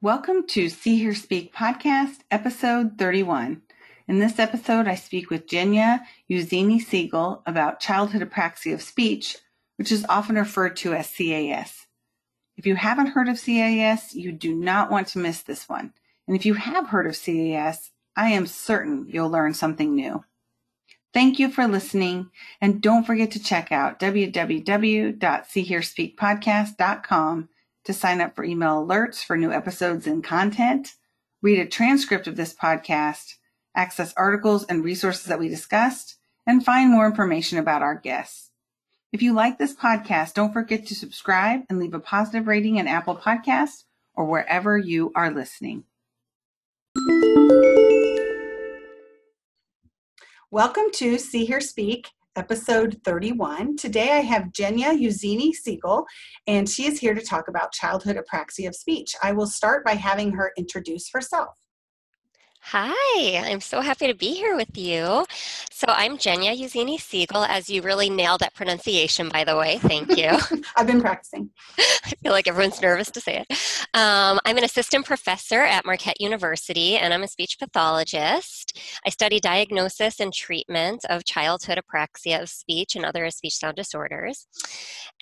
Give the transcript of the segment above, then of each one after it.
Welcome to See Hear Speak podcast, episode 31. In this episode, I speak with Jenya Iuzzini-Seigel about childhood apraxia of speech, which is often referred to as CAS. If you haven't heard of CAS, you do not want to miss this one. And if you have heard of CAS, I am certain you'll learn something new. Thank you for listening, and don't forget to check out www.seehearspeakpodcast.com to sign up for email alerts for new episodes and content, read a transcript of this podcast, access articles and resources that we discussed, and find more information about our guests. If you like this podcast, don't forget to subscribe and leave a positive rating in Apple Podcasts or wherever you are listening. Welcome to See Hear Speak episode 31. Today I have Jenya Iuzzini-Seigel, and she is here to talk about childhood apraxia of speech. I will start by having her introduce herself. Hi, I'm so happy to be here with you. So I'm Jenya Iuzzini-Seigel, as you really nailed that pronunciation, by the way. Thank you. I've been practicing. I feel like everyone's nervous to say it. Um, I'm an assistant professor at Marquette University, and I'm a speech pathologist. I study diagnosis and treatment of childhood apraxia of speech and other speech sound disorders.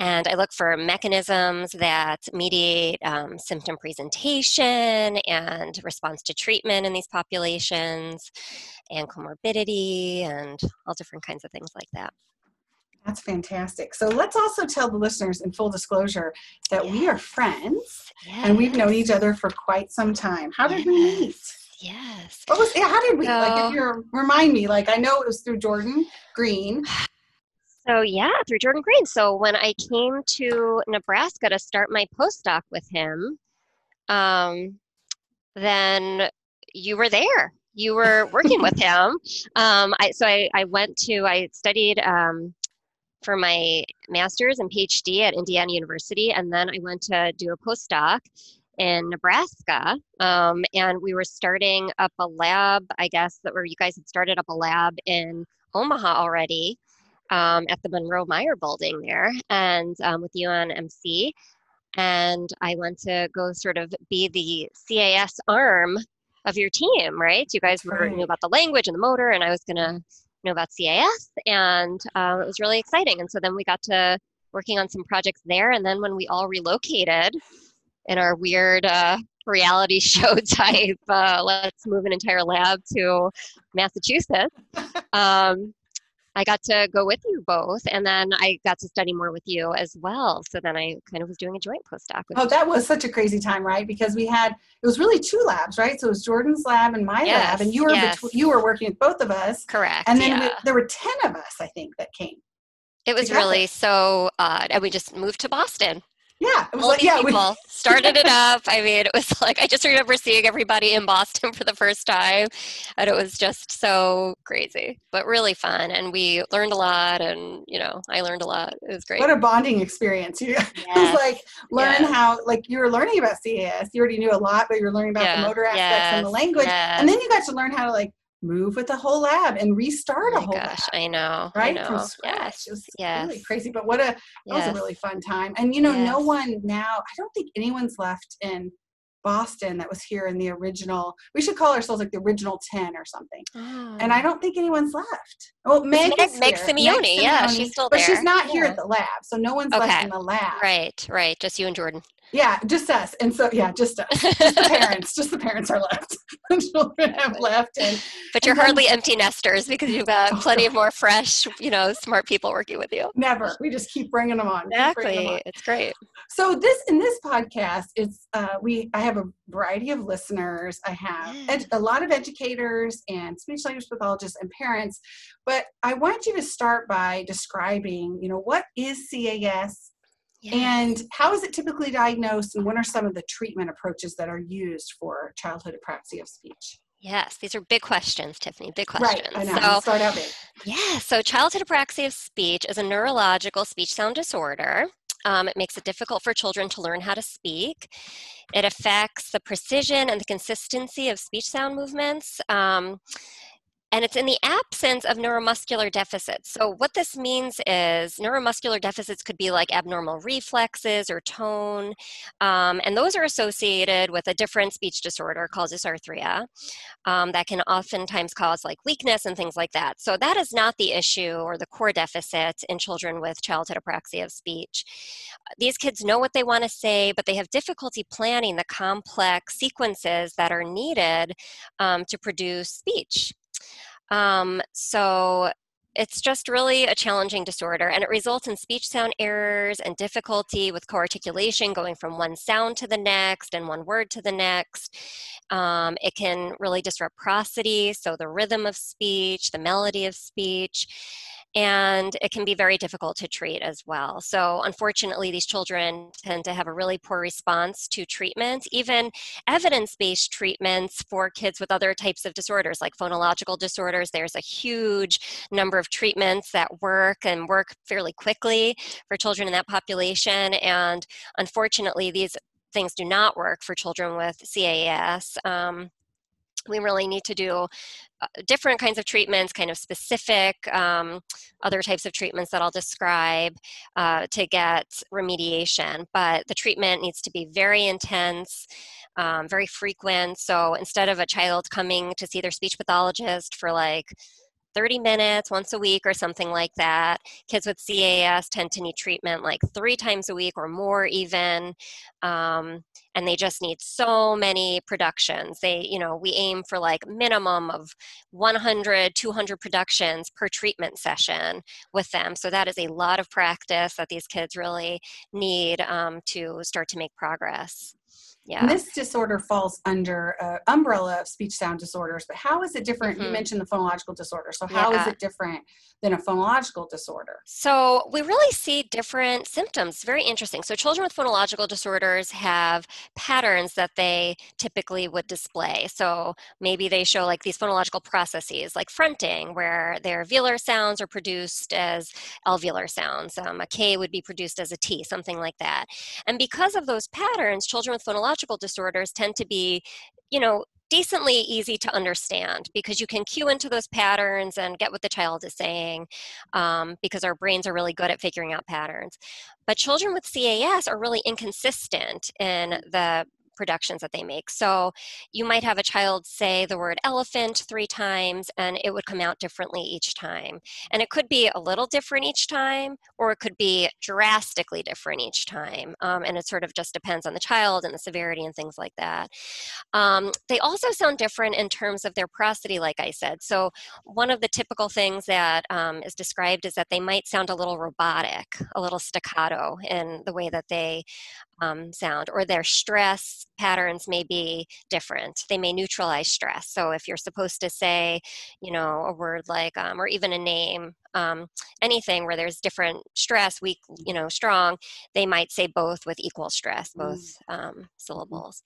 And I look for mechanisms that mediate um, symptom presentation and response to treatment in these populations populations and comorbidity and all different kinds of things like that. That's fantastic. So let's also tell the listeners in full disclosure that yes. we are friends yes. and we've known each other for quite some time. How did yes. we meet? Yes. What was how did we so, like if you remind me like I know it was through Jordan Green. So yeah, through Jordan Green. So when I came to Nebraska to start my postdoc with him, um, then you were there. You were working with him. Um, I, so I, I went to, I studied um, for my master's and PhD at Indiana University, and then I went to do a postdoc in Nebraska. Um, and we were starting up a lab, I guess, that where you guys had started up a lab in Omaha already um, at the Munroe Meyer building there and um, with UNMC. And I went to go sort of be the CAS arm of your team, right? You guys were knew about the language and the motor, and I was gonna know about CAS, and uh, it was really exciting. And so then we got to working on some projects there, and then when we all relocated in our weird uh, reality show type, uh, let's move an entire lab to Massachusetts. Um, I got to go with you both, and then I got to study more with you as well. So then I kind of was doing a joint postdoc. oh, that was such a crazy time, right? Because we had it was really two labs, right? So it was Jordan's lab and my yes, lab, and you were yes. you were working with both of us. Correct. And then yeah. we, there were ten of us, I think, that came. It was together. really so odd, and we just moved to Boston. Yeah, it was like, yeah, people we... started it up. I mean, it was like I just remember seeing everybody in Boston for the first time, and it was just so crazy, but really fun. And we learned a lot, and you know, I learned a lot. It was great. What a bonding experience! You yes. it was like learn yes. how like you were learning about CAS. You already knew a lot, but you were learning about yeah. the motor aspects yes. and the language, and then you got to learn how to like move with the whole lab and restart oh a whole gosh, lab. I know. Right? I know. From scratch. Yes. It was yes. really crazy. But what a that yes. was a really fun time. And you know, yes. no one now I don't think anyone's left in Boston that was here in the original. We should call ourselves like the original ten or something. Oh. And I oh. don't think anyone's left. Well, Meg, Meg, Meg Simione, Meg yeah, she's still there, but she's not yeah. here at the lab, so no one's okay. left in the lab. Right, right, just you and Jordan. Yeah, just us. And so, yeah, just us. Just the parents. Just the parents are left. the children have left. And, but you're and hardly then, empty nesters because you've got oh, plenty of more fresh, you know, smart people working with you. Never. We just keep bringing them on. Exactly. Them on. It's great. So this in this podcast, it's uh, we. I have a variety of listeners. I have ed- a lot of educators and speech language pathologists and parents. But I want you to start by describing, you know, what is CAS Yes. And how is it typically diagnosed, and what are some of the treatment approaches that are used for childhood apraxia of speech? Yes, these are big questions, Tiffany. Big questions. Right, I know. So, start out big. Yeah, so childhood apraxia of speech is a neurological speech sound disorder. Um, it makes it difficult for children to learn how to speak. It affects the precision and the consistency of speech sound movements. Um, and it's in the absence of neuromuscular deficits. So, what this means is neuromuscular deficits could be like abnormal reflexes or tone, um, and those are associated with a different speech disorder called dysarthria um, that can oftentimes cause like weakness and things like that. So, that is not the issue or the core deficit in children with childhood apraxia of speech. These kids know what they want to say, but they have difficulty planning the complex sequences that are needed um, to produce speech. Um, so it's just really a challenging disorder and it results in speech sound errors and difficulty with co-articulation going from one sound to the next and one word to the next um, it can really disrupt prosody so the rhythm of speech the melody of speech and it can be very difficult to treat as well. So, unfortunately, these children tend to have a really poor response to treatment, even evidence based treatments for kids with other types of disorders like phonological disorders. There's a huge number of treatments that work and work fairly quickly for children in that population. And unfortunately, these things do not work for children with CAS. Um, we really need to do uh, different kinds of treatments, kind of specific, um, other types of treatments that I'll describe uh, to get remediation. But the treatment needs to be very intense, um, very frequent. So instead of a child coming to see their speech pathologist for like 30 minutes once a week or something like that. Kids with CAS tend to need treatment like three times a week or more, even. Um, and they just need so many productions. They, you know, we aim for like minimum of 100, 200 productions per treatment session with them. So that is a lot of practice that these kids really need um, to start to make progress. Yeah. And this disorder falls under uh, umbrella of speech sound disorders, but how is it different? Mm-hmm. You mentioned the phonological disorder. So how yeah. is it different than a phonological disorder? So we really see different symptoms. Very interesting. So children with phonological disorders have patterns that they typically would display. So maybe they show like these phonological processes, like fronting, where their velar sounds are produced as alveolar sounds. Um, a K would be produced as a T, something like that. And because of those patterns, children with phonological neurological disorders tend to be, you know, decently easy to understand because you can cue into those patterns and get what the child is saying um, because our brains are really good at figuring out patterns. But children with CAS are really inconsistent in the productions that they make. So you might have a child say the word elephant three times and it would come out differently each time. And it could be a little different each time or it could be drastically different each time. Um, and it sort of just depends on the child and the severity and things like that. Um, they also sound different in terms of their prosody, like I said. So one of the typical things that um, is described is that they might sound a little robotic, a little staccato in the way that they um, sound, or their stress patterns may be different. They may neutralize stress. So if you're supposed to say, you know, a word like, um, or even a name, um, anything where there's different stress, weak, you know, strong, they might say both with equal stress, both mm. um, mm-hmm. syllables.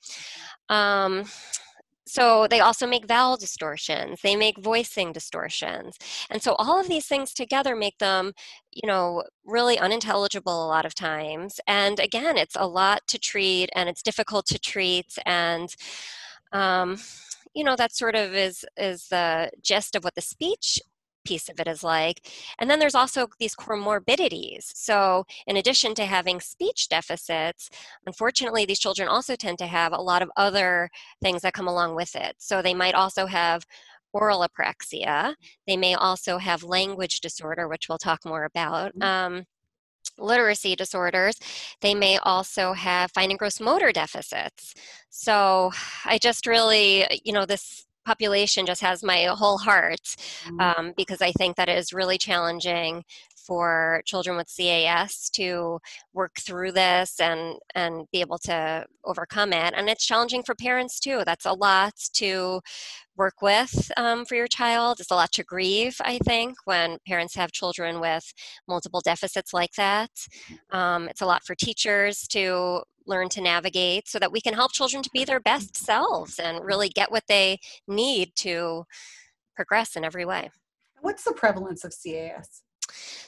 So they also make vowel distortions, they make voicing distortions. And so all of these things together make them, you know, really unintelligible a lot of times. And again, it's a lot to treat and it's difficult to treat and um, you know that sort of is is the gist of what the speech piece of it is like. And then there's also these comorbidities. So, in addition to having speech deficits, unfortunately, these children also tend to have a lot of other things that come along with it. So, they might also have oral apraxia, they may also have language disorder, which we'll talk more about. Mm-hmm. Um, literacy disorders, they may also have fine and gross motor deficits. So I just really, you know, this population just has my whole heart mm-hmm. um, because I think that it is really challenging for children with CAS to work through this and and be able to overcome it. And it's challenging for parents too. That's a lot to work with um, for your child. It's a lot to grieve, I think, when parents have children with multiple deficits like that. Um, it's a lot for teachers to learn to navigate so that we can help children to be their best selves and really get what they need to progress in every way. What's the prevalence of CAS?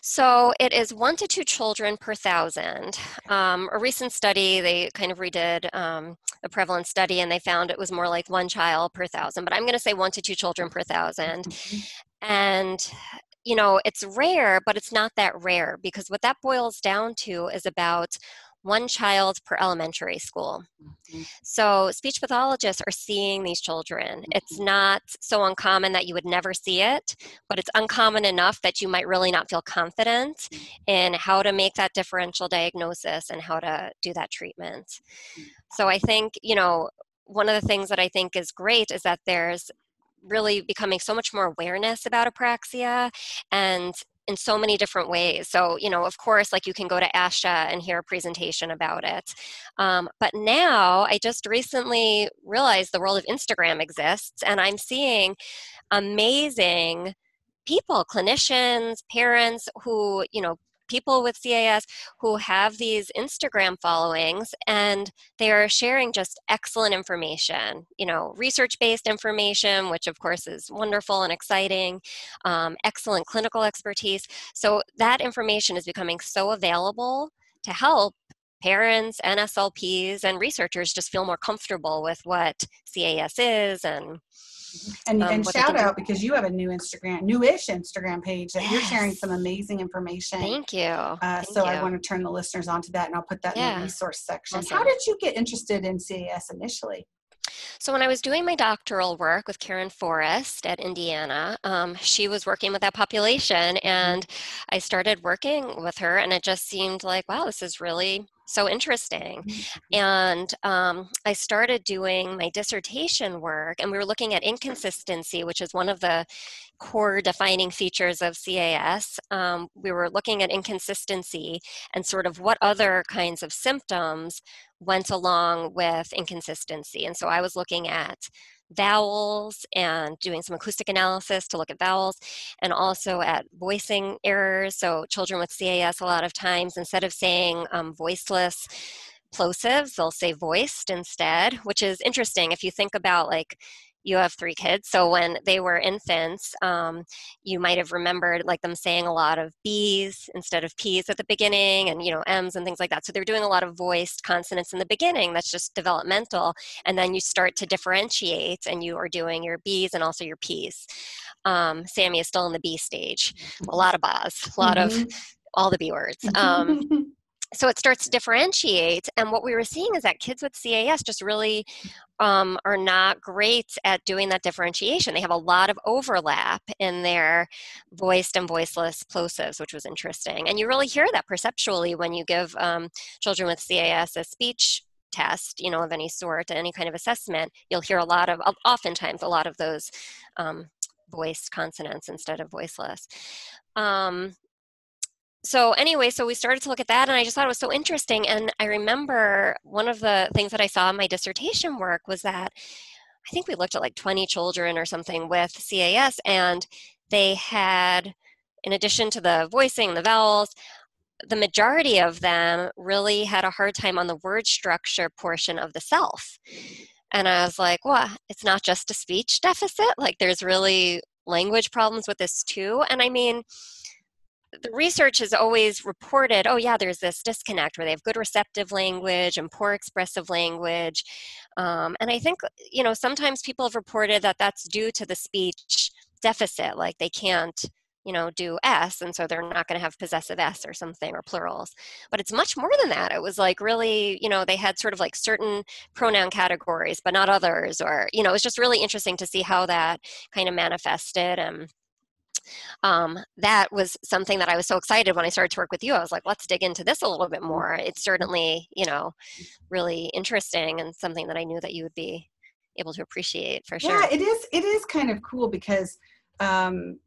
So it is one to two children per thousand. Um, a recent study, they kind of redid um, a prevalence study and they found it was more like one child per thousand, but I'm going to say one to two children per 1000 mm-hmm. And you know, it's rare, but it's not that rare because what that boils down to is about one child per elementary school. Mm-hmm. So speech pathologists are seeing these children. Mm-hmm. It's not so uncommon that you would never see it, but it's uncommon enough that you might really not feel confident mm-hmm. in how to make that differential diagnosis and how to do that treatment. Mm-hmm. So I think, you know, one of the things that I think is great is that there's really becoming so much more awareness about apraxia and in so many different ways. So, you know, of course, like you can go to ASHA and hear a presentation about it. Um, but now I just recently realized the world of Instagram exists, and I'm seeing amazing people, clinicians, parents who, you know, people with CAS who have these Instagram followings and they are sharing just excellent information, you know, research based information, which of course is wonderful and exciting, um, excellent clinical expertise. So that information is becoming so available to help parents, NSLPs, and researchers just feel more comfortable with what CAS is and and, um, and shout out because you have a new Instagram, newish Instagram page that yes. you're sharing some amazing information. Thank you. Uh, Thank so you. I want to turn the listeners onto that, and I'll put that yeah. in the resource section. Awesome. How did you get interested in CAS initially? So, when I was doing my doctoral work with Karen Forrest at Indiana, um, she was working with that population, mm-hmm. and I started working with her, and it just seemed like, wow, this is really so interesting. Mm-hmm. And um, I started doing my dissertation work, and we were looking at inconsistency, which is one of the core defining features of CAS. Um, we were looking at inconsistency and sort of what other kinds of symptoms went along with inconsistency. And so I was looking at vowels and doing some acoustic analysis to look at vowels and also at voicing errors. So, children with CAS, a lot of times, instead of saying um, voiceless plosives, they'll say voiced instead, which is interesting if you think about like you have three kids so when they were infants um, you might have remembered like them saying a lot of b's instead of p's at the beginning and you know m's and things like that. So they're doing a lot of voiced consonants in the beginning that's just developmental and then you start to differentiate and you are doing your b's and also your p's. Um, sammy is still in the b stage. A lot of B's, a lot mm-hmm. of all the b words. Um, so it starts to differentiate and what we were seeing is that kids with cas just really um, are not great at doing that differentiation. They have a lot of overlap in their voiced and voiceless plosives which was interesting and you really hear that perceptually when you give um, children with cas a speech test you know of any sort any kind of assessment you'll hear a lot of oftentimes a lot of those um, voiced consonants instead of voiceless. Um, so anyway so we started to look at that and i just thought it was so interesting and i remember one of the things that i saw in my dissertation work was that i think we looked at like 20 children or something with cas and they had in addition to the voicing the vowels the majority of them really had a hard time on the word structure portion of the CELF. And i was like well it's not just a speech deficit like there's really language problems with this too and i mean the research has always reported, oh yeah, there's this disconnect where they have good receptive language and poor expressive language. Um, and I think, you know, sometimes people have reported that that's due to the speech deficit, like they can't, you know, do S, and so they're not going to have possessive S or something or plurals. But it's much more than that. It was like really, you know, they had sort of like certain pronoun categories, but not others, or, you know, it was just really interesting to see how that kind of manifested. And um, that was something that I was so excited when I started to work with you. I was like, let's dig into this a little bit more. It's certainly, you know, really interesting and something that I knew that you would be able to appreciate for sure. Yeah, it is. It is kind of cool because um,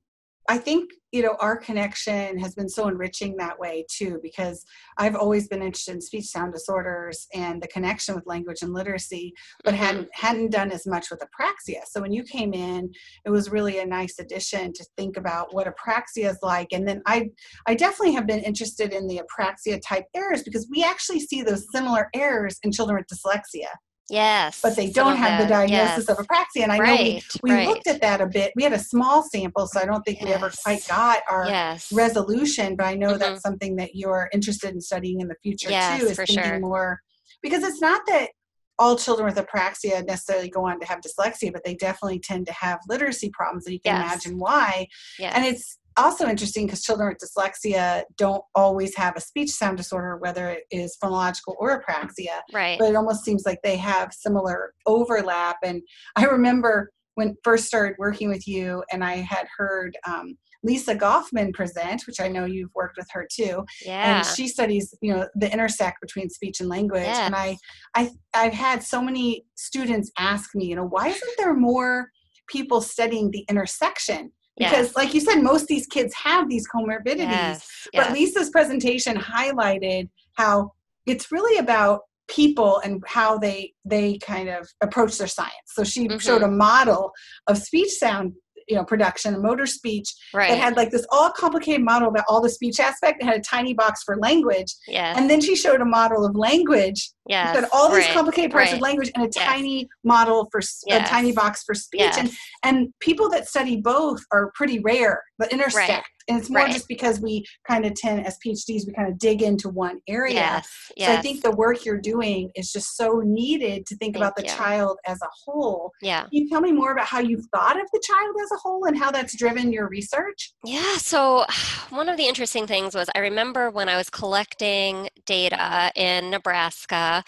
I think you know our connection has been so enriching that way too because I've always been interested in speech sound disorders and the connection with language and literacy, but mm-hmm. hadn't hadn't done as much with apraxia. So when you came in, it was really a nice addition to think about what apraxia is like. And then I I definitely have been interested in the apraxia type errors because we actually see those similar errors in children with dyslexia Yes. but they don't have the diagnosis yes. of apraxia. And I right, know we, we right. looked at that a bit. We had a small sample, so I don't think yes. we ever quite got our yes. resolution, but I know mm-hmm. that's something that you're interested in studying in the future too, is thinking sure. more because it's not that all children with apraxia necessarily go on to have dyslexia, but they definitely tend to have literacy problems, and you can imagine why. And it's also interesting because children with dyslexia don't always have a speech sound disorder, whether it is phonological or apraxia. Right. But it almost seems like they have similar overlap. And I remember when first started working with you, and I had heard um, Lisa Goffman present, which I know you've worked with her too. Yeah. And she studies, you know, the intersect between speech and language. Yes. And I, I, I've had so many students ask me, you know, why isn't there more people studying the intersection? Because yes. like you said most of these kids have these comorbidities yes. but yes. lisa's presentation highlighted how it's really about people and how they they kind of approach their science so she mm-hmm. showed a model of speech sound you know production motor speech right. it had like this all complicated model about all the speech aspect it had a tiny box for language yes. and then she showed a model of language yeah had all these right. complicated parts right. of language and a yes. tiny model for yes. a tiny box for speech yes. and and people that study both are pretty rare but intersect and it's more right. just because we kind of tend as phds we kind of dig into one area yes. yes. so i think the work you're doing is just so needed to think Thank about the you. child as a whole yeah can you tell me more about how you've thought of the child as a whole and how that's driven your research yeah so one of the interesting things was i remember when i was collecting data in nebraska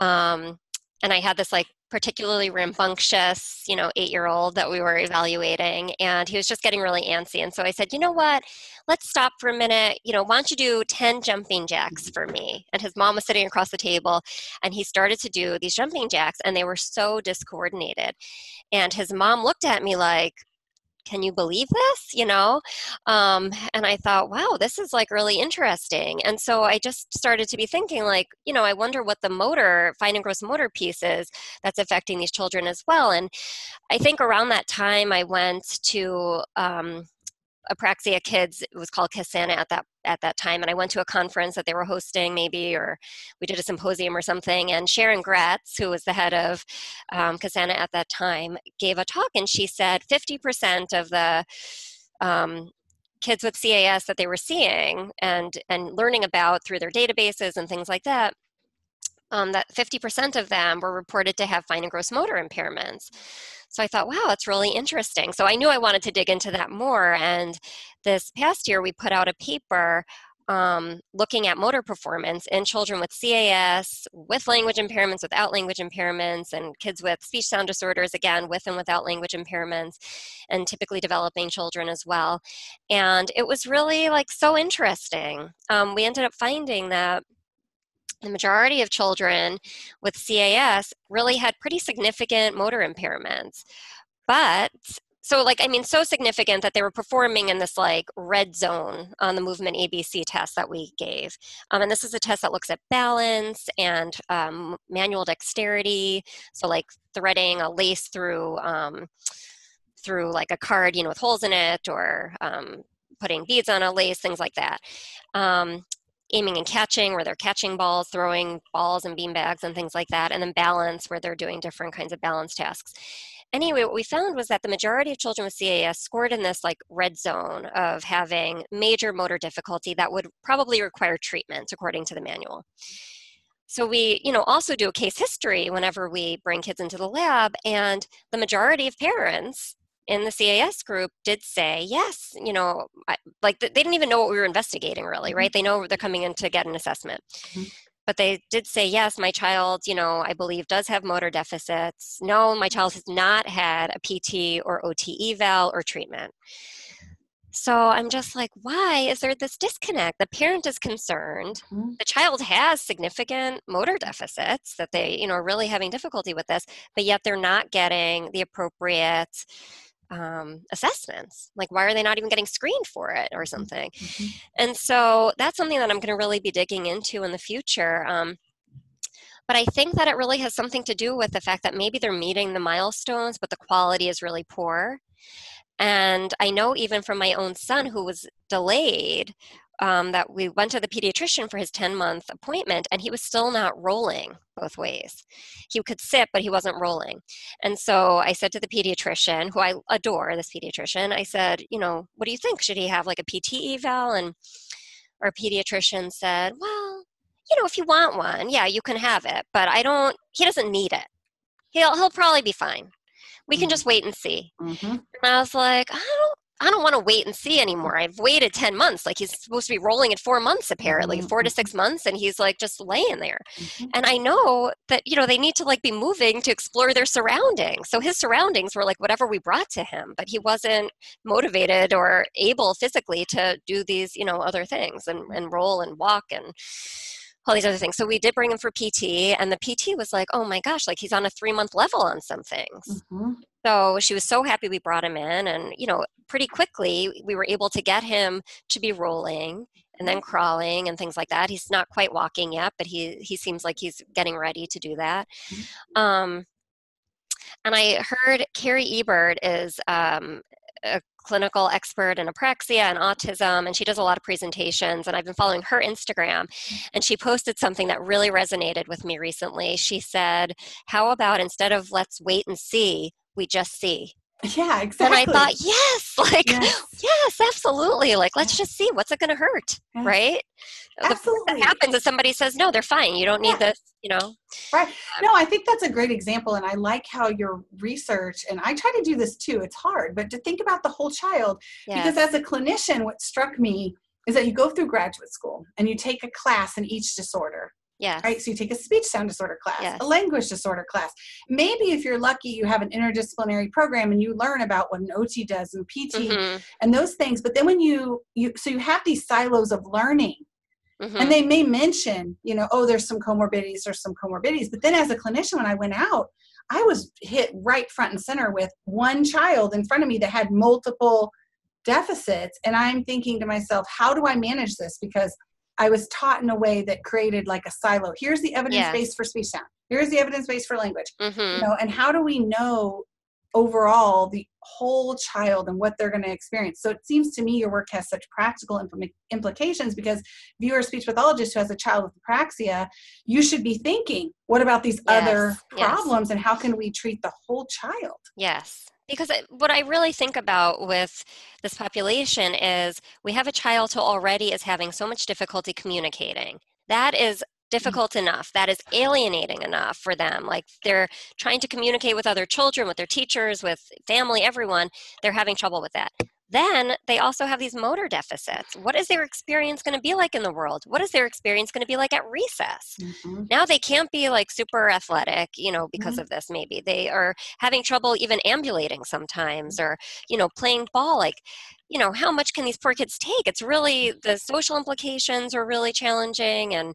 um, and i had this like particularly rambunctious, you know, eight year old that we were evaluating, and he was just getting really antsy. And so I said, you know what? Let's stop for a minute. You know, why don't you do 10 jumping jacks for me? And his mom was sitting across the table, and he started to do these jumping jacks, and they were so discoordinated. And his mom looked at me like, can you believe this? You know um, and i thought wow this is like really interesting. And so i just started to be thinking like you know i wonder what the motor fine and gross motor piece is that's affecting these children as well. And i think around that time i went to um, apraxia kids it was called CASANA at that at that time and i went to a conference that they were hosting maybe or we did a symposium or something and Sharon Gretz who was the head of um, at that time gave a talk and she said 50% of the um, kids with cas that they were seeing and and learning about through their databases and things like that um, that 50% of them were reported to have fine and gross motor impairments so I thought, wow, that's really interesting. So I knew I wanted to dig into that more. And this past year, we put out a paper um, looking at motor performance in children with CAS, with language impairments, without language impairments, and kids with speech sound disorders, again, with and without language impairments, and typically developing children as well. And it was really like so interesting. Um, we ended up finding that the majority of children with CAS really had pretty significant motor impairments. But so like i mean so significant that they were performing in this like red zone on the movement abc test that we gave um, and this is a test that looks at balance and um, manual dexterity so like threading a lace through um, through like a card you know with holes in it or um, putting beads on a lace things like that um, aiming and catching, where they're catching balls, throwing balls and bean bags and things like that, and then balance, where they're doing different kinds of balance tasks. Anyway, what we found was that the majority of children with CAS scored in this like red zone of having major motor difficulty that would probably require treatment according to the manual. So we, you know, also do a case history whenever we bring kids into the lab, and the majority of parents in the CAS group did say, yes, you know, I, like they didn't even know what we were investigating really, mm-hmm. right? They know they're coming in to get an assessment. Mm-hmm. But they did say, yes, my child, you know, I believe does have motor deficits. No, my child has not had a PT or OT eval or treatment. So I'm just like, why is there this disconnect? The parent is concerned. Mm-hmm. The child has significant motor deficits that they, you know, are really having difficulty with this, but yet they're not getting the appropriate um, assessments like why are they not even getting screened for it or mm-hmm, something mm-hmm. and so that's something that i'm going to really be digging into in the future um, but i think that it really has something to do with the fact that maybe they're meeting the milestones but the quality is really poor and i know even from my own son who was delayed um, that we went to the pediatrician for his 10 month appointment and he was still not rolling both ways. He could sit, but he wasn't rolling. And so I said to the pediatrician, who I adore, this pediatrician, I said, you know, what do you think? Should he have like a PT eval? And our pediatrician said, well, you know, if you want one, yeah, you can have it, but I don't, he doesn't need it. He'll, he'll probably be fine. We can mm-hmm. just wait and see. Mm-hmm. And I was like, I don't I don't want to wait and see anymore. I've waited 10 months. Like he's supposed to be rolling in four months, apparently, mm-hmm. four to six months, and he's like just laying there. Mm-hmm. And I know that, you know, they need to like be moving to explore their surroundings. So his surroundings were like whatever we brought to him, but he wasn't motivated or able physically to do these, you know, other things and, and roll and walk and all these other things. So we did bring him for PT, and the PT was like, "Oh my gosh, like he's on a three month level on some things." Mm-hmm. So she was so happy we brought him in, and you know, pretty quickly we were able to get him to be rolling and then crawling and things like that. He's not quite walking yet, but he he seems like he's getting ready to do that. Mm-hmm. Um, and I heard Carrie Ebert is um, a clinical expert in apraxia and autism, and she does a lot of presentations. And I've been following her Instagram, and she posted something that really resonated with me recently. She said, How about instead of let's wait and see, we just see? Yeah, exactly. And I thought, yes, like, yes, yes absolutely. Like, let's just see what's it going to hurt, yes. right? Absolutely. What happens if somebody says, no, they're fine. You don't need yeah. this, you know? Right. Um, no, I think that's a great example. And I like how your research, and I try to do this too, it's hard, but to think about the whole child. Yes. Because as a clinician, what struck me is that you go through graduate school and you take a class in each disorder yeah. Right. So you take a speech sound disorder class, yes. a language disorder class. Maybe if you're lucky, you have an interdisciplinary program and you learn about what an OT does and PT mm-hmm. and those things. But then when you you so you have these silos of learning. Mm-hmm. And they may mention, you know, oh, there's some comorbidities, there's some comorbidities. But then as a clinician, when I went out, I was hit right front and center with one child in front of me that had multiple deficits. And I'm thinking to myself, how do I manage this? Because I was taught in a way that created like a silo. Here's the evidence base for speech sound. Here's the evidence base for language. Mm-hmm. You know, and how do we know overall the whole child and what they're going to experience? So it seems to me your work has such practical impl- implications because if you're a speech pathologist who has a child with apraxia, you should be thinking, what about these yes. other problems yes. and how can we treat the whole child? Yes because what I really think about with this population is we have a child who already is having so much difficulty communicating. That is mm. difficult enough. That is alienating enough for them. Like they're trying to communicate with other children, with their teachers, with family, everyone. They're having trouble with that. Then they also have these motor deficits. What is their experience going to be like in the world? What is their experience going to be like at recess? Mm-hmm. Now they can't be like super athletic, you know, because mm-hmm. of this maybe. They are having trouble even ambulating sometimes or, you know, playing ball like you know how much can these poor kids take it's really the social implications are really challenging and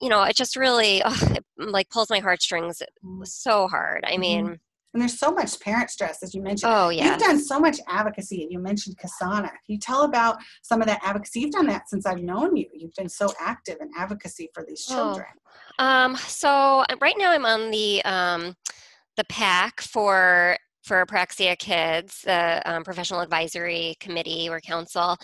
you know it just really it, like pulls my heartstrings mm-hmm. so hard i mm-hmm. mean and there's so much parent stress, as you mentioned. Oh, yeah. You've done so much advocacy, and you mentioned CASANA. Can you tell about some of that advocacy? You've done that since I've known you. You've been so active in advocacy for these oh, children. Oh. Um, so uh, right now I'm on the um, the PAC for for Apraxia Kids, the um, professional advisory committee or council,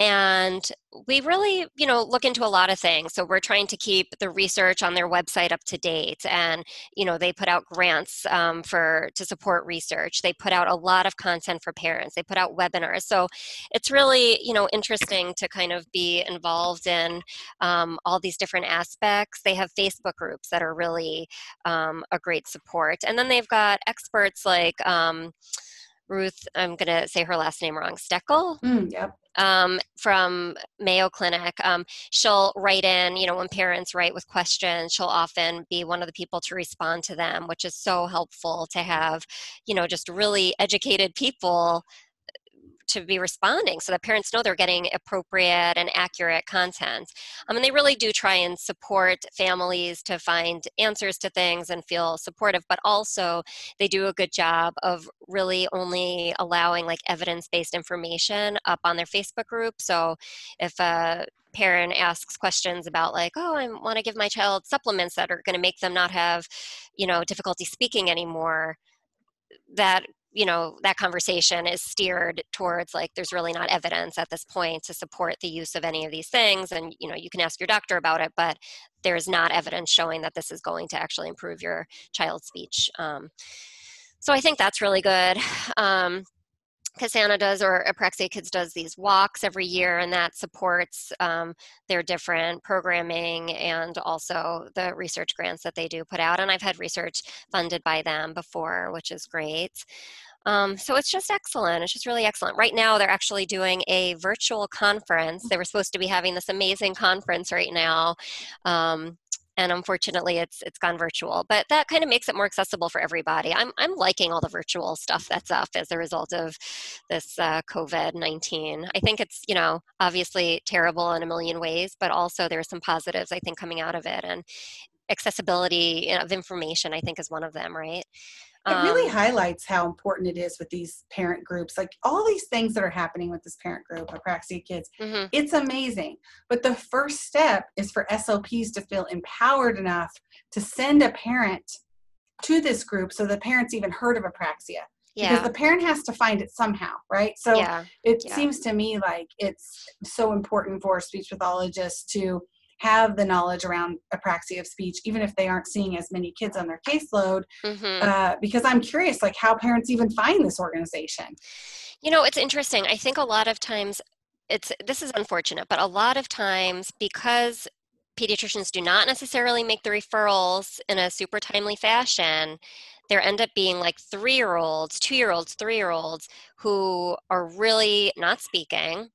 and we really you know look into a lot of things. So we're trying to keep the research on their website up to date and you know they put out grants um, for to support research. They put out a lot of content for parents. They put out webinars. So it's really you know interesting to kind of be involved in um, all these different aspects. They have facebook groups that are really um, a great support. And then they've got experts like um, Ruth, I'm going to say her last name wrong, Stoeckel. Mm, yep. Um, from Mayo Clinic. Um, she'll write in, you know, when parents write with questions, she'll often be one of the people to respond to them, which is so helpful to have, you know, just really educated people to be responding so that parents know they're getting appropriate and accurate content. Um, and they really do try and support families to find answers to things and feel supportive, but also they do a good job of really only allowing like evidence based information up on their Facebook group. So if a parent asks questions about like oh i want to give my child supplements that are going to make them not have you know difficulty speaking anymore that you know that conversation is steered towards like there's really not evidence at this point to support the use of any of these things and you know you can ask your doctor about it but there's not evidence showing that this is going to actually improve your child's speech um, so i think that's really good um, CASANA does, or Apraxia Kids does these walks every year, and that supports um, their different programming and also the research grants that they do put out. And I've had research funded by them before, which is great. Um, so it's just excellent. It's just really excellent. Right now, they're actually doing a virtual conference. They were supposed to be having this amazing conference right now. Um, and unfortunately it's it's gone virtual but that kind of makes it more accessible for everybody. I'm i'm liking all the virtual stuff that's up as a result of this uh, covid-19 i think it's you know obviously terrible in a million ways but also there's some positives i think coming out of it and accessibility of information i think is one of them right it really um, highlights how important it is with these parent groups like all these things that are happening with this parent group apraxia kids mm-hmm. it's amazing but the first step is for SLPs to feel empowered enough to send a parent to this group so the parents even heard of apraxia yeah. because the parent has to find it somehow right so yeah. it yeah. seems to me like it's so important for speech pathologists to have the knowledge around apraxia of speech, even if they aren't seeing as many kids on their caseload, mm-hmm. uh, because I'm curious, like how parents even find this organization. You know, it's interesting. I think a lot of times it's this is unfortunate, but a lot of times because pediatricians do not necessarily make the referrals in a super timely fashion there end up being like three year olds, two year olds, three year olds who are really not speaking,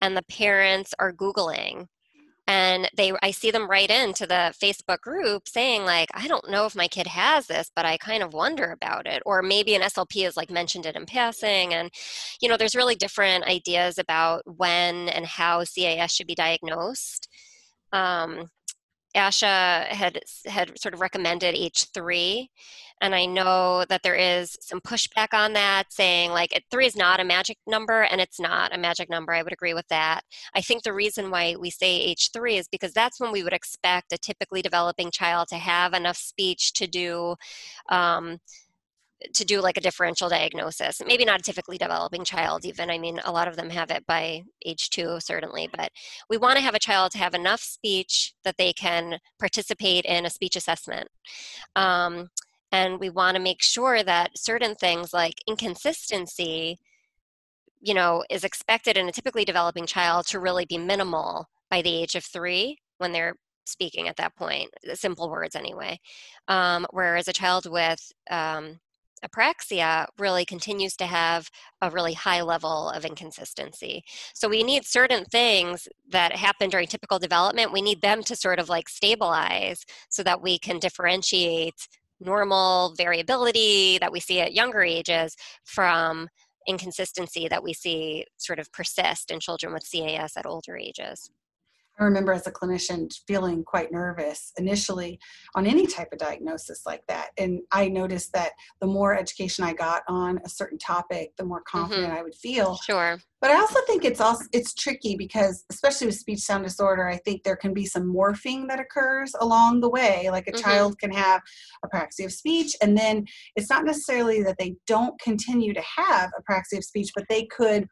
and the parents are Googling and they i see them write into the facebook group saying like i don't know if my kid has this but i kind of wonder about it or maybe an slp is like mentioned it in passing and you know there's really different ideas about when and how cas should be diagnosed. Um, ASHA had had sort of recommended H3, and I know that there is some pushback on that, saying like three is not a magic number, and it's not a magic number. I would agree with that. I think the reason why we say H3 is because that's when we would expect a typically developing child to have enough speech to do um, to do like a differential diagnosis. Maybe not a typically developing child, even. I mean, a lot of them have it by age two, certainly, but we want to have a child to have enough speech that they can participate in a speech assessment. Um, and we want to make sure that certain things like inconsistency, you know, is expected in a typically developing child to really be minimal by the age of three when they're speaking at that point, simple words anyway. Um, whereas a child with um, apraxia really continues to have a really high level of inconsistency. So we need certain things that happen during typical development, we need them to sort of like stabilize so that we can differentiate normal variability that we see at younger ages from inconsistency that we see sort of persist in children with CAS at older ages. I remember as a clinician feeling quite nervous initially on any type of diagnosis like that. And I noticed that the more education I got on a certain topic, the more confident mm-hmm. I would feel. Sure. But I also think it's also it's tricky because especially with speech sound disorder, I think there can be some morphing that occurs along the way. Like a mm-hmm. child can have apraxia of speech, and then it's not necessarily that they don't continue to have apraxia of speech, but they could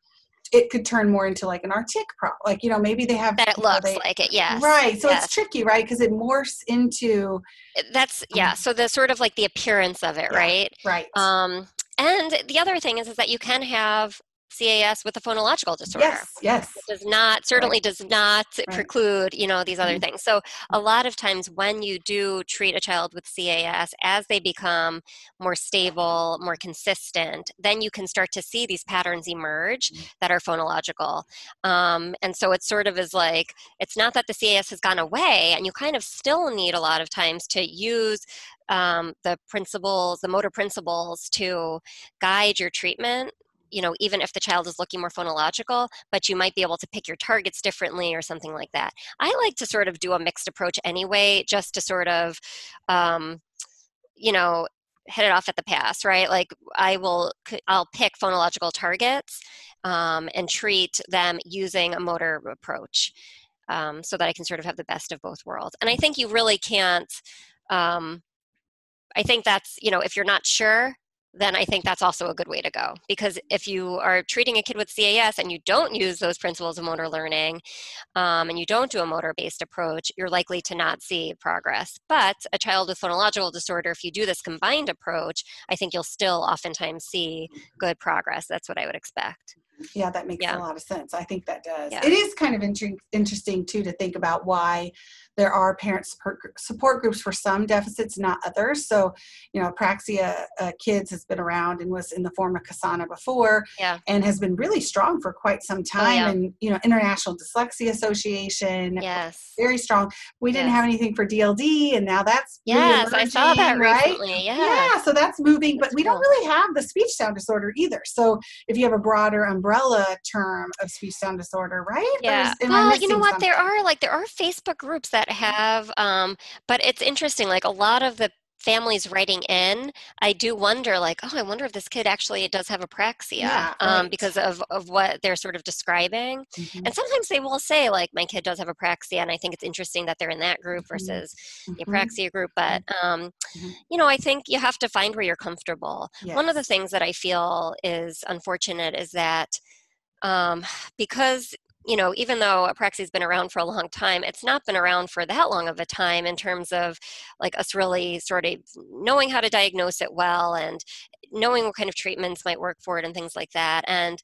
it could turn more into like an artic problem. Like, you know, maybe they have that it looks they, like it, yes. Right. So yes. it's tricky, right? Because it morphs into that's yeah. Um, so the sort of like the appearance of it, yeah, right? Right. Um and the other thing is is that you can have CAS with a phonological disorder. Yes, yes. It does not certainly right. does not right. preclude, you know, these other mm-hmm. things. So a lot of times when you do treat a child with CAS as they become more stable, more consistent, then you can start to see these patterns emerge mm-hmm. that are phonological. Um, and so it sort of is like it's not that the CAS has gone away and you kind of still need a lot of times to use um, the principles, the motor principles to guide your treatment you know even if the child is looking more phonological but you might be able to pick your targets differently or something like that. I like to sort of do a mixed approach anyway just to sort of um, you know hit it off at the pass right? Like i will i'll pick phonological targets um, and treat them using a motor approach um, so that i can sort of have the best of both worlds. And i think you really can't um, i think that's you know if you're not sure then I think that's also a good way to go. Because if you are treating a kid with CAS and you don't use those principles of motor learning um, and you don't do a motor based approach, you're likely to not see progress. But a child with phonological disorder, if you do this combined approach, I think you'll still oftentimes see good progress. That's what I would expect. Yeah, that makes yeah. a lot of sense. I think that does. Yeah. It is kind of inter- interesting too to think about why there are parent support groups for some deficits, not others. So, you know, Apraxia uh, Kids has been around and was in the form of CASANA before, yeah. and has been really strong for quite some time. Oh. And you know, International Dyslexia Association, yes, very strong. We didn't yes. have anything for DLD, and now that's yes, I saw that right? recently. Yeah, yeah, so that's moving, but we don't really have the speech sound disorder either. So, if you have a broader umbrella term of speech sound disorder, right? Yeah. Well, you know what? Something? There are like there are Facebook groups that have um, but it's interesting like a lot of the families writing in i do wonder like oh i wonder if this kid actually does have apraxia yeah, um, because of, of what they're sort of describing mm-hmm. and sometimes they will say like my kid does have apraxia and i think it's interesting that they're in that group mm-hmm. versus mm-hmm. the apraxia group but mm-hmm. um, mm-hmm. you know i think you have to find where you're comfortable yes. one of the things that i feel is unfortunate is that um, because you know, even though apraxia's been around for a long time, it's not been around for that long of a time in terms of like us really sort of knowing how to diagnose it well and knowing what kind of treatments might work for it and things like that. And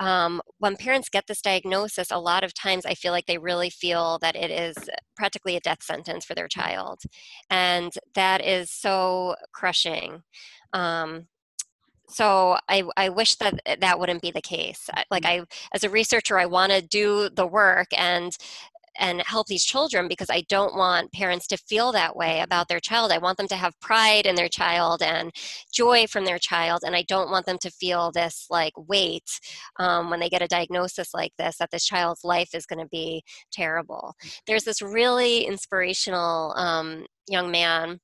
um, when parents get this diagnosis, a lot of times I feel like they really feel that it is practically a death sentence for their child. And that is so crushing. Um, so I, I wish that eh, that wouldn't be the case. Like mm. i as a researcher i want to do the work and and help these children because i don't want parents to feel that way about their child. I want them to have pride in their child and joy from their child and i don't want them to feel this like weight um, when they get a diagnosis like this that this child's life is going to be terrible. There's this really inspirational um, young man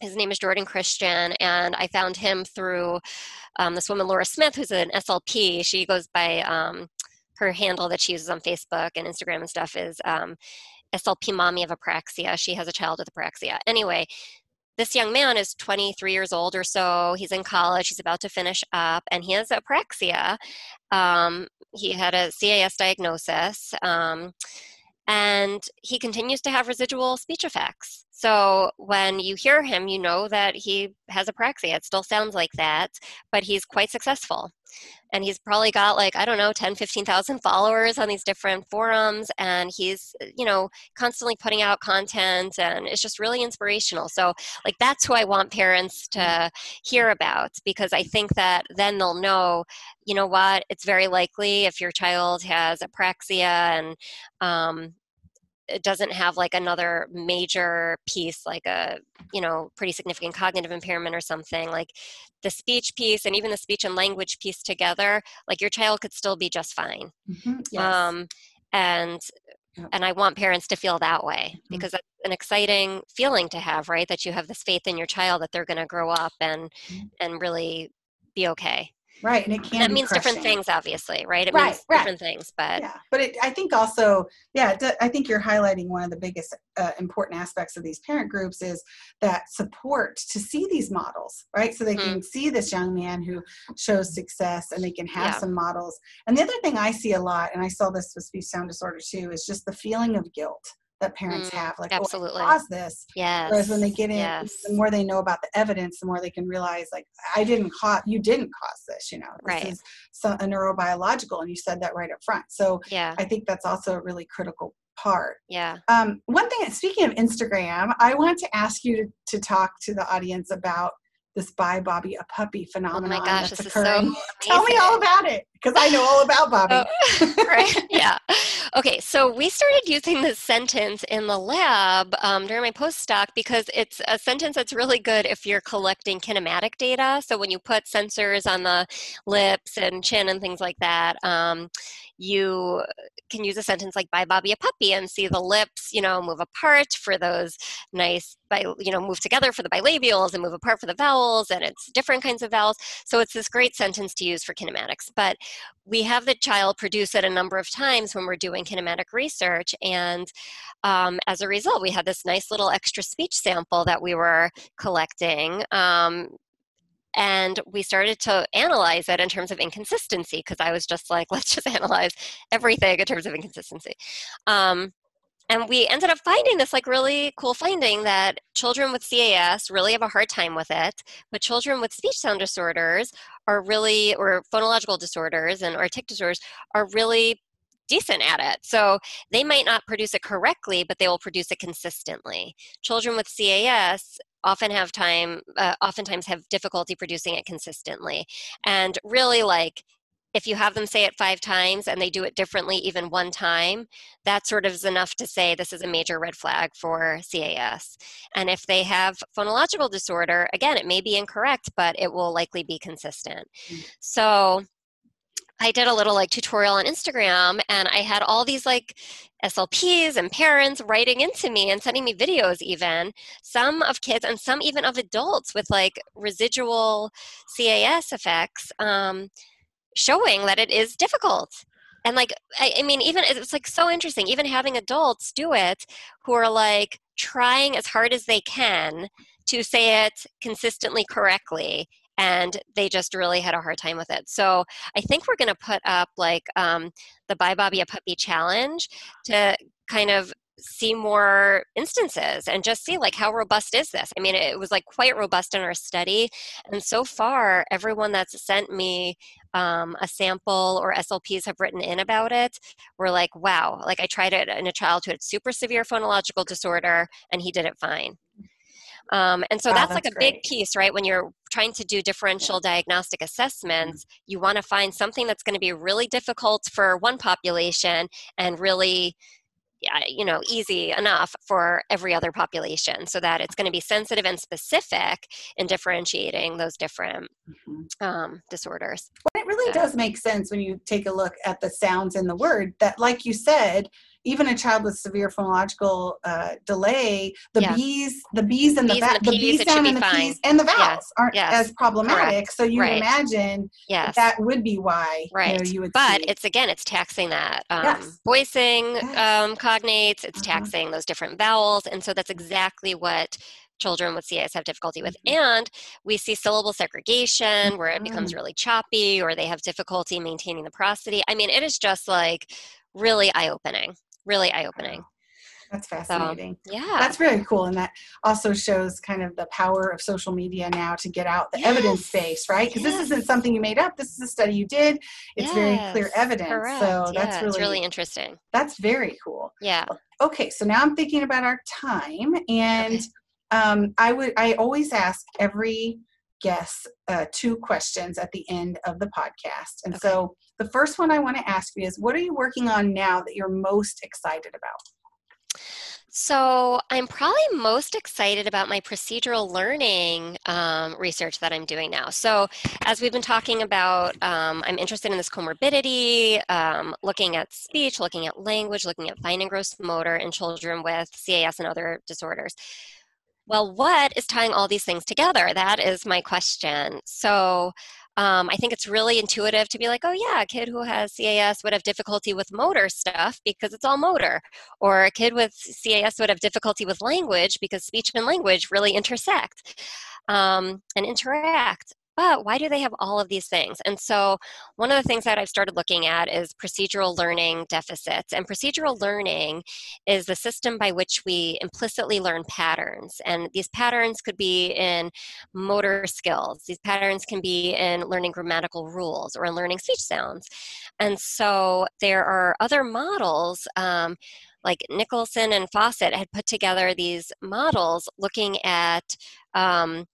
his name is Jordan Christian, and I found him through um, this woman, Laura Smith, who's an SLP. She goes by um, her handle that she uses on Facebook and Instagram and stuff is um, SLP Mommy of Apraxia. She has a child with apraxia. Anyway, this young man is 23 years old or so. He's in college. He's about to finish up, and he has apraxia. Um, he had a CAS diagnosis, um, and he continues to have residual speech effects. So when you hear him, you know that he has apraxia. It still sounds like that, but he's quite successful. And he's probably got like, I don't know, 10, 15,000 followers on these different forums. And he's, you know, constantly putting out content and it's just really inspirational. So, like, that's who I want parents to hear about because I think that then they'll know, you know what, it's very likely if your child has apraxia and, um, it doesn't have like another major piece like a you know pretty significant cognitive impairment or something like the speech piece and even the speech and language piece together like your child could still be just fine mm-hmm. yes. um, and and i want parents to feel that way mm-hmm. because that's an exciting feeling to have right that you have this faith in your child that they're going to grow up and mm-hmm. and really be okay right and it can that means crushing. different things obviously right it right, means right. different things but yeah but it, i think also yeah i think you're highlighting one of the biggest uh, important aspects of these parent groups is that support to see these models right so they mm-hmm. can see this young man who shows success and they can have yeah. some models and the other thing i see a lot and i saw this with speech sound disorder too is just the feeling of guilt that parents mm, have like absolutely oh, cause this yes whereas when they get in yes. the more they know about the evidence the more they can realize like i didn't cause you didn't cause this you know this right. is so, a neurobiological and you said that right up front so yeah i think that's also a really critical part yeah um, one thing speaking of instagram i want to ask you to, to talk to the audience about this buy Bobby a puppy phenomenon. Oh my gosh, that's this occurring. is so Tell me all about it because I know all about Bobby. Oh, right. Yeah. Okay. So we started using this sentence in the lab um, during my postdoc because it's a sentence that's really good if you're collecting kinematic data. So when you put sensors on the lips and chin and things like that, um, you can use a sentence like buy Bobby a puppy and see the lips, you know, move apart for those nice, by, you know, move together for the bilabials and move apart for the vowels, and it's different kinds of vowels. So it's this great sentence to use for kinematics. But we have the child produce it a number of times when we're doing kinematic research, and um, as a result, we had this nice little extra speech sample that we were collecting. Um, and we started to analyze it in terms of inconsistency because I was just like, let's just analyze everything in terms of inconsistency. Um, and we ended up finding this like really cool finding that children with CAS really have a hard time with it, but children with speech sound disorders are really, or phonological disorders and or tic disorders are really decent at it. So they might not produce it correctly, but they will produce it consistently. Children with CAS often have time, uh, oftentimes have difficulty producing it consistently. And really, like, if you have them say it five times and they do it differently even one time, that sort of is enough to say this is a major red flag for CAS. And if they have phonological disorder, again, it may be incorrect, but it will likely be consistent. Mm-hmm. So I did a little like tutorial on Instagram and I had all these like SLPs and parents writing into me and sending me videos even some of kids and some even of adults with like residual CAS effects um, showing that it is difficult. And like I, I mean even it's like so interesting even having adults do it who are like trying as hard as they can to say it consistently correctly and they just really had a hard time with it. So I think we're going to put up like um, the Buy Bobby a Puppy challenge to kind of see more instances and just see like how robust is this? I mean it was like quite robust in our study and so far everyone that's sent me um, a sample or slps have written in about it we're like wow. Like i tried it in a child who had super severe phonological disorder and he did it fine um, and so wow, that's, that's, like a great. big piece, right? When you're trying to do differential diagnostic assessments, you want to find something that's going to be really difficult for one population and really you know easy enough for every other population so that it's going to be sensitive and specific in differentiating those different mm-hmm. um, disorders well, it really does make sense when you take a look at the sounds in the word that like you said even a child with severe phonological uh, delay, the yeah. B's, the B's and the, ba- the, sound and the fine. P's and the vowels yes. aren't yes. as problematic. Correct. So you right. imagine yes. that would be why right. You, know, you would. But see. it's again, it's taxing that um, yes. voicing um, cognates. It's uh-huh. taxing those different vowels, and so that's exactly what children with CAS have difficulty with. Mm-hmm. And we see syllable segregation where it becomes mm-hmm. really choppy or they have difficulty maintaining the prosody. I mean, it is just like really eye opening really eye opening. That's fascinating. So, yeah. That's really cool. And that also shows kind of the power of social media now to get out the yes. evidence base, right? Because yes. this isn't something you made up. This is a study you did. It's yes. very clear evidence. Correct. So yeah, that's really really interesting. That's very cool. Yeah. Okay, so now I'm thinking about our time and okay. um, I would I always ask every guest uh, two questions at the end of the podcast. And okay. so the first one I want to ask you is what are you working on now that you're most excited about? So, I'm probably most excited about my procedural learning um, research that I'm doing now. So, as we've been talking about, um, I'm interested in this comorbidity, um, looking at speech, looking at language, looking at fine and gross motor in children with CAS and other disorders. Well, what is tying all these things together? That is my question. So, um, I think it's really intuitive to be like, oh, yeah, a kid who has CAS would have difficulty with motor stuff because it's all motor. Or a kid with CAS would have difficulty with language because speech and language really intersect um, and interact but why do they have all of these things? And so, one of the things that I've started looking at is procedural learning deficits. And procedural learning is the system by which we implicitly learn patterns. And these patterns could be in motor skills, these patterns can be in learning grammatical rules or in learning speech sounds. And so, there are other models. Um, like Nicholson and Fawcett had put together these models looking at um,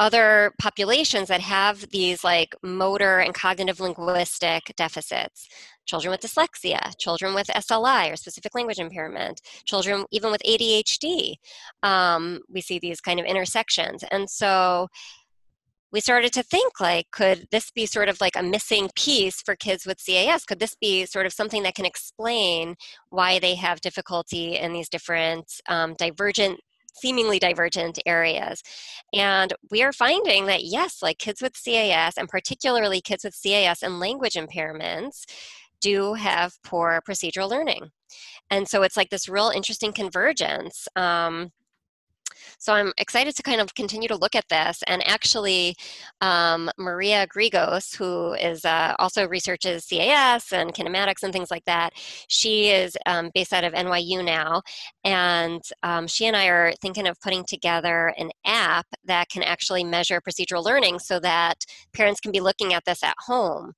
other populations that have these like motor and cognitive linguistic deficits. Children with dyslexia children with sli or specific language impairment children even with adhd um, we see these kind of intersections. And so we started to think like could this be sort of like a missing piece for kids with cas could this be sort of something that can explain why they have difficulty in these different um, divergent seemingly divergent areas. And we are finding that, yes, like kids with CAS, and particularly kids with CAS and language impairments, do have poor procedural learning. And so it's like this real interesting convergence. Um, So I'm excited to kind of continue to look at this. And actually, um, Maria Grigos, who is uh, also researches CAS and kinematics and things like that, she is um, based out of NYU now, and um, she and I are thinking of putting together an app that can actually measure procedural learning so that parents can be looking at this at home.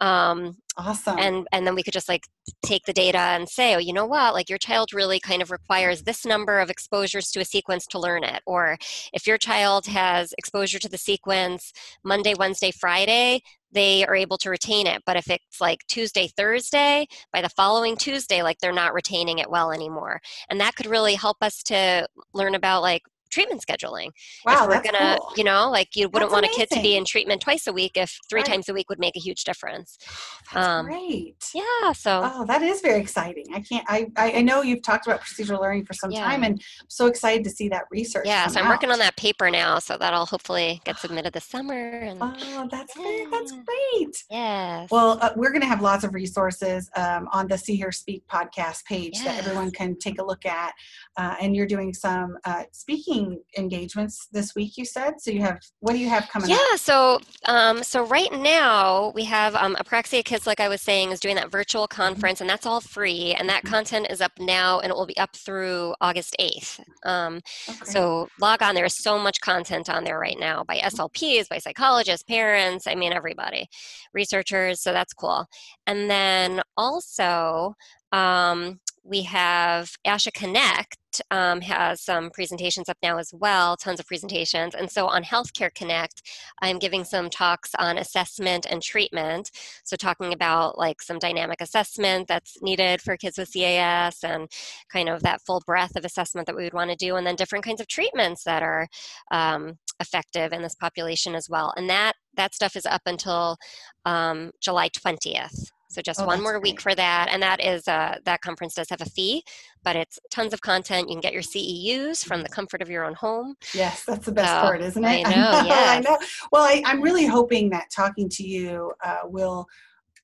Um, awesome. And and then we could just like take the data and say, oh, you know what? Like your child really kind of requires this number of exposures to a sequence to learn it. Or if your child has exposure to the sequence Monday, Wednesday, Friday, they are able to retain it. But if it's like Tuesday, Thursday, by the following Tuesday, like they're not retaining it well anymore. And that could really help us to learn about like treatment scheduling. Wow, if we're gonna, cool. you know, like you wouldn't that's want amazing. a kid to be in treatment twice a week if three right. times a week would make a huge difference. That's um, great. Yeah. So. Oh, that is very exciting. I can't. I I know you've talked about procedural learning for some yeah. time, and I'm so excited to see that research. Yeah. So I'm out. working on that paper now, so that'll hopefully get submitted this summer. And, oh, that's yeah. great. That's great. Yes. Well, uh, we're going to have lots of resources um, on the See Hear Speak podcast page yes. that everyone can take a look at, uh, and you're doing some uh, speaking engagements this week you said so you have what do you have coming yeah up? so um, so right now we have um, apraxia kids like i was saying is doing that virtual mm-hmm. conference and that's all free and that mm-hmm. content is up now and it will be up through august 8th um, okay. so log on there's so much content on there right now by slps by psychologists parents i mean everybody researchers so that's cool and then also um, we have ASHA Connect um, has some presentations up now as well, tons of presentations. And so on Healthcare Connect, I'm giving some talks on assessment and treatment. So talking about like some dynamic assessment that's needed for kids with CAS and kind of that full breadth of assessment that we would want to do, and then different kinds of treatments that are um, effective in this population as well. And that that stuff is up until um, July 20th. So just oh, one more week for that, and that is uh, that conference does have a fee, but it's tons of content. You can get your CEUs from the comfort of your own home. Yes, that's the best so, part, isn't it? I know. I know. Yes. I know. Well, I, am really hoping that talking to you uh, will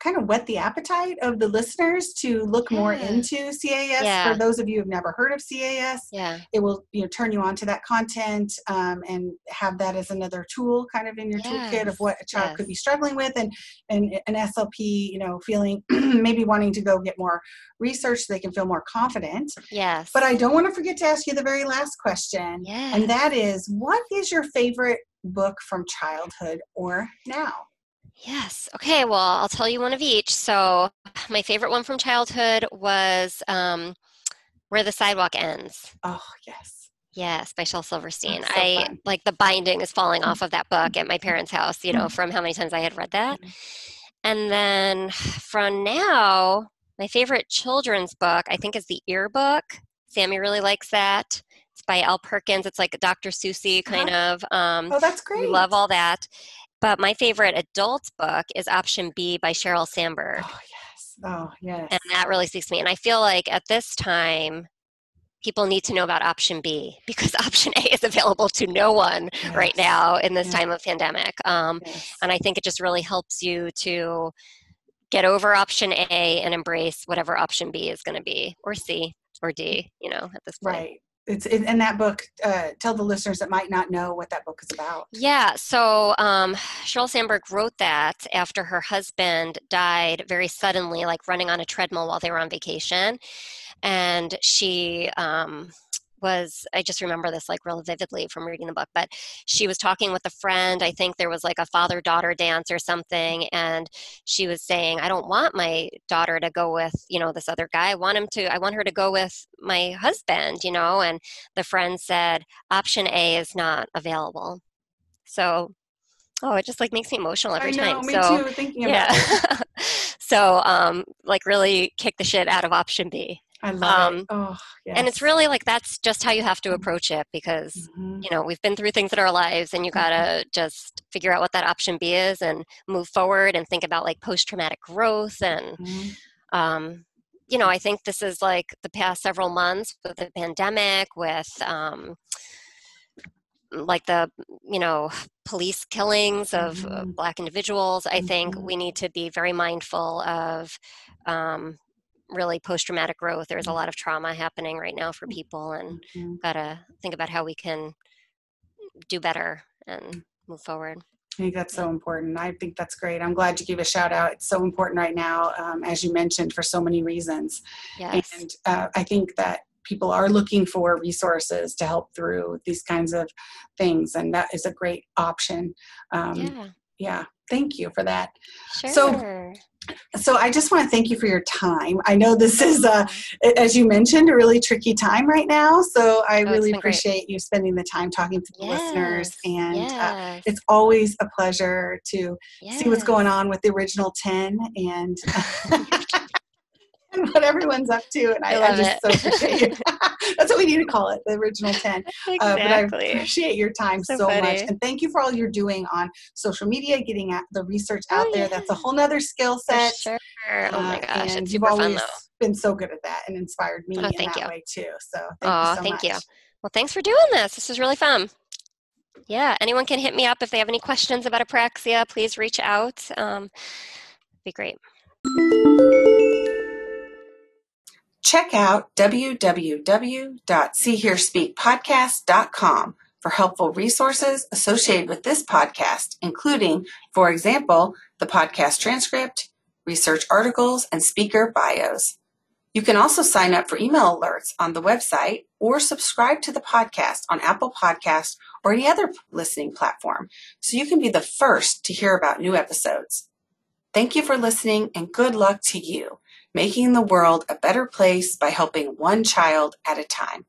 kind of whet the appetite of the listeners to look yeah. more into CAS. Yeah. For those of you who've never heard of CAS, yeah. it will you know turn you on to that content um, and have that as another tool kind of in your yes. toolkit of what a child yes. could be struggling with and and an SLP you know feeling maybe wanting to go get more research so they can feel more confident. Yes. But I don't want to forget to ask you the very last question. Yes. And that is what is your favorite book from childhood or now? Yes. Okay. Well, I'll tell you one of each. So, my favorite one from childhood was um, Where the Sidewalk Ends. Oh, yes. Yes, by Shel Silverstein. So I fun. like the binding is falling off of that book at my parents' house, you know, Mm-hmm. from how many times I had read that. And then from now, my favorite children's book, I think, is The Ear Book. Sammy really likes that. It's by Al Perkins. It's like Dr. Susie kind of. Um, Oh, that's great. we love all that. But my favorite adult book is Option B by Sheryl Sandberg. Oh, yes. Oh, yes. And that really speaks to me. And I feel like at this time, people need to know about Option B because Option A is available to no one Yes. right now in this Yes. time of pandemic. Um, Yes. and I think it just really helps you to get over Option A and embrace whatever Option B is going to be, or C, or D, you know, at this point. Right. It's in and that book. Uh, tell the listeners that might not know what that book is about. Yeah, so um, Sheryl Sandberg wrote that after her husband died very suddenly, like running on a treadmill while they were on vacation. And she um, was, I just remember this like real vividly from reading the book, but she was talking with a friend. I think there was like a father daughter dance or something. And she was saying, I don't want my daughter to go with, you know, this other guy. I want him to, I want her to go with my husband, you know? And the friend said, option A is not available. So, oh, it just like makes me emotional every I know, time. me so, too. Thinking about yeah. so, um, like really kick the shit out of option B. I love Um, it. Oh, yes. And it's really like that's just how you have to approach it because Mhm. you know we've been through things in our lives and you gotta just figure out what that option B is and move forward and think about like post traumatic growth and Mhm. um, you know I think this is like the past several months with the pandemic with um, like the you know police killings of uh, Mhm. black individuals i think Mhm. we need to be very mindful of um, really post traumatic growth. There's a lot of trauma happening right now for people, and Mhm. got to think about how we can do better and move forward. I think that's so important. I think that's great. I'm glad you gave a shout out. It's so important right now, um, as you mentioned, for so many reasons. Yes. And uh, I think that people are looking for resources to help through these kinds of things, and that is a great option. Um, yeah. Yeah. Thank you for that. Sure. so- So I just want to thank you for your time. I know this is, uh, as you mentioned, a really tricky time right now. So I Oh, really been great. appreciate you spending the time talking to the listeners, Yes, and uh, it's always a pleasure to see what's going on with the original 10 and and what everyone's up to and i, I I just it. so appreciate it that's what we need to call it the original 10 uh, but i appreciate your time so, So much and thank you for all you're doing on social media getting at the research Oh, out there that's a whole nother skill For set sure. Oh my uh, gosh, and it's you've super fun though. been so good at that and inspired me Oh, in thank that you. way too so thank Oh, you so thank much you. Well, thanks for doing this. This is really fun. Yeah, anyone can hit me up if they have any questions about apraxia. Please reach out. Um, be great. Check out www.seehearspeakpodcast.com for helpful resources associated with this podcast, including, for example, the podcast transcript, research articles, and speaker bios. You can also sign up for email alerts on the website or subscribe to the podcast on Apple Podcasts or any other listening platform so you can be the first to hear about new episodes. Thank you for listening and good luck to you making the world a better place by helping one child at a time.